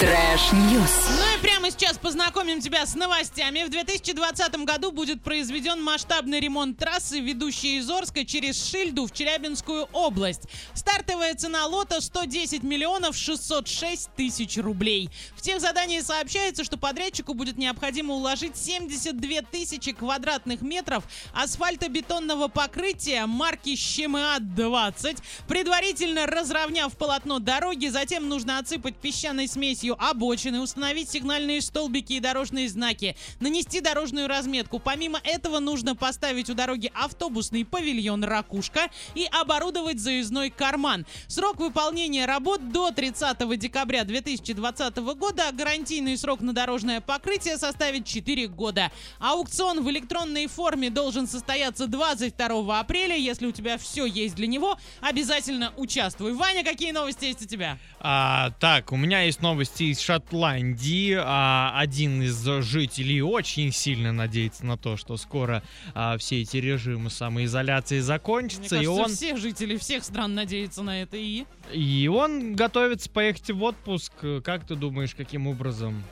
Trash news. Прямо сейчас познакомим тебя с новостями. В 2020 году будет произведен масштабный ремонт трассы, ведущей из Орска через Шильду в Челябинскую область. Стартовая цена лота 110 миллионов 606 тысяч рублей. В техзадании сообщается, что подрядчику будет необходимо уложить 72 тысячи квадратных метров асфальтобетонного покрытия марки ЩМА-20, предварительно разровняв полотно дороги, затем нужно отсыпать песчаной смесью обочины, установить сигнальные столбики и дорожные знаки, нанести дорожную разметку. Помимо этого нужно поставить у дороги автобусный павильон «Ракушка» и оборудовать заездной карман. Срок выполнения работ до 30 декабря 2020 года, а гарантийный срок на дорожное покрытие составит 4 года. Аукцион в электронной форме должен состояться 22 апреля. Если у тебя все есть для него, обязательно участвуй. Ваня, какие новости есть у тебя? А, так, у меня есть новости из Шотландии. А, один из жителей очень сильно надеется на то, что скоро а, все эти режимы самоизоляции Мне закончатся, кажется, и он все жители всех стран надеются на это и... и он готовится поехать в отпуск. Как ты думаешь, каким образом?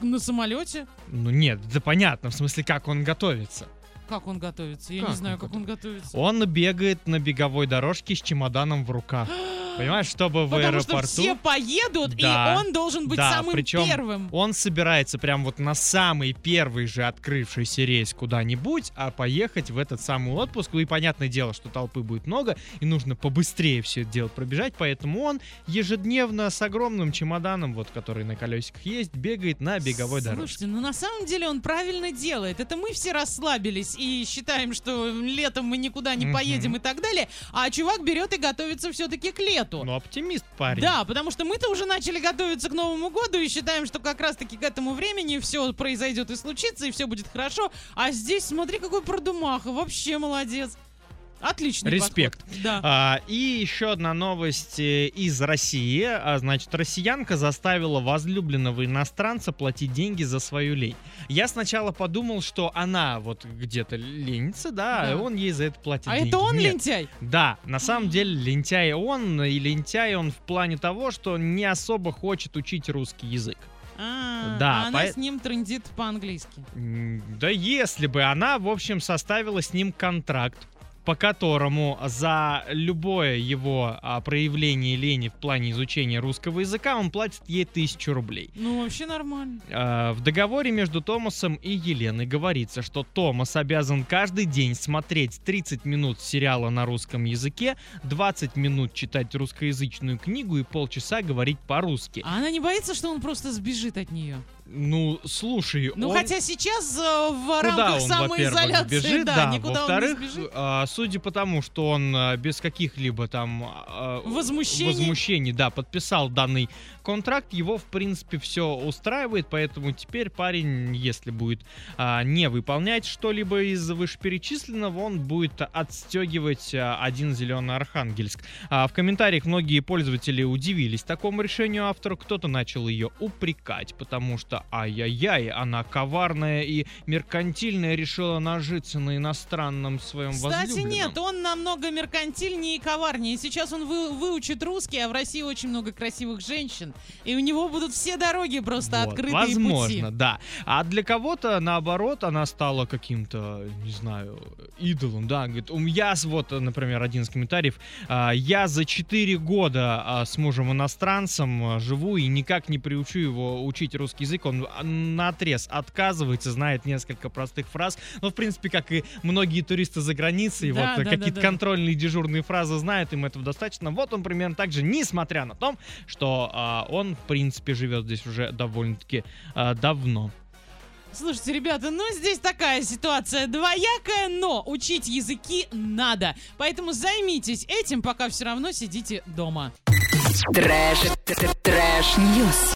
На самолете? Ну нет, да понятно, в смысле, как он готовится. Как он готовится? Я Как не знаю, он как он готовится. Он бегает на беговой дорожке с чемоданом в руках. Понимаешь, чтобы в Потому что аэропорту... все поедут, Да. и он должен быть Да, самым причем первым. Он собирается прям вот на самый первый же открывшийся рейс куда-нибудь, а поехать в этот самый отпуск. Ну и понятное дело, что толпы будет много, и нужно побыстрее все это дело пробежать, поэтому он ежедневно с огромным чемоданом, вот который на колесиках есть, бегает на беговой дорожке. Слушайте, ну на самом деле он правильно делает. Это мы все расслабились и считаем, что летом мы никуда не Мгм. поедем и так далее, а чувак берет и готовится все-таки к лету. Ну, оптимист парень. Да, потому что мы-то уже начали готовиться к Новому году и считаем, что как раз-таки к этому времени все произойдет и случится, и все будет хорошо. А здесь, смотри, какой продумаха, вообще молодец. Отличный Респект. подход. Да. А, и еще одна новость э, из России. А, значит, россиянка заставила возлюбленного иностранца платить деньги за свою лень. Я сначала подумал, что она вот где-то ленится, да, Да. и он ей за это платит А деньги. это он Нет. лентяй? Да, на самом деле лентяй он, и лентяй он в плане того, что не особо хочет учить русский язык. А, Да, а она поэт- с ним трындит по-английски. Да если бы она, в общем, составила с ним контракт, по которому за любое его а, проявление лени в плане изучения русского языка он платит ей тысячу рублей. Ну, вообще нормально. А, В договоре между Томасом и Еленой говорится, что Томас обязан каждый день смотреть 30 минут сериала на русском языке, 20 минут читать русскоязычную книгу и полчаса говорить по-русски. А она не боится, что он просто сбежит от нее? Ну, слушай, Ну, он... хотя сейчас э, в Куда рамках он, самоизоляции, бежит, да, да, никуда во-вторых, он не сбежит. а, судя по тому, что он а, без каких-либо там а, Возмущений. возмущений, да, подписал данный контракт, его в принципе все устраивает, поэтому теперь парень, если будет а, не выполнять что-либо из вышеперечисленного, он будет отстегивать а, один зеленый Архангельск. А, в комментариях многие пользователи удивились такому решению автора, кто-то начал ее упрекать, потому что ай-яй-яй, она коварная и меркантильная, решила нажиться на иностранном своем Кстати, возлюбленном. нет, он намного меркантильнее и коварнее. Сейчас он вы- выучит русский, а в России очень много красивых женщин. И у него будут все дороги просто Вот, открыты Возможно, пути. да. А для кого-то, наоборот, она стала каким-то, не знаю, идолом, да. Говорит, «Ум, я, с- вот, например, один из комментариев, «А, я за 4 года а, с мужем-иностранцем а, живу и никак не приучу его учить русский язык. Он на отрез отказывается, знает несколько простых фраз. Ну, в принципе, как и многие туристы за границей, Да, вот да, какие-то да, да. контрольные дежурные фразы знает, им этого достаточно. Вот он примерно так же, несмотря на то, что а, он, в принципе, живет здесь уже довольно-таки а, давно. Слушайте, ребята, ну здесь такая ситуация двоякая, но учить языки надо. Поэтому займитесь этим, пока все равно сидите дома. Trash, trash, trash news.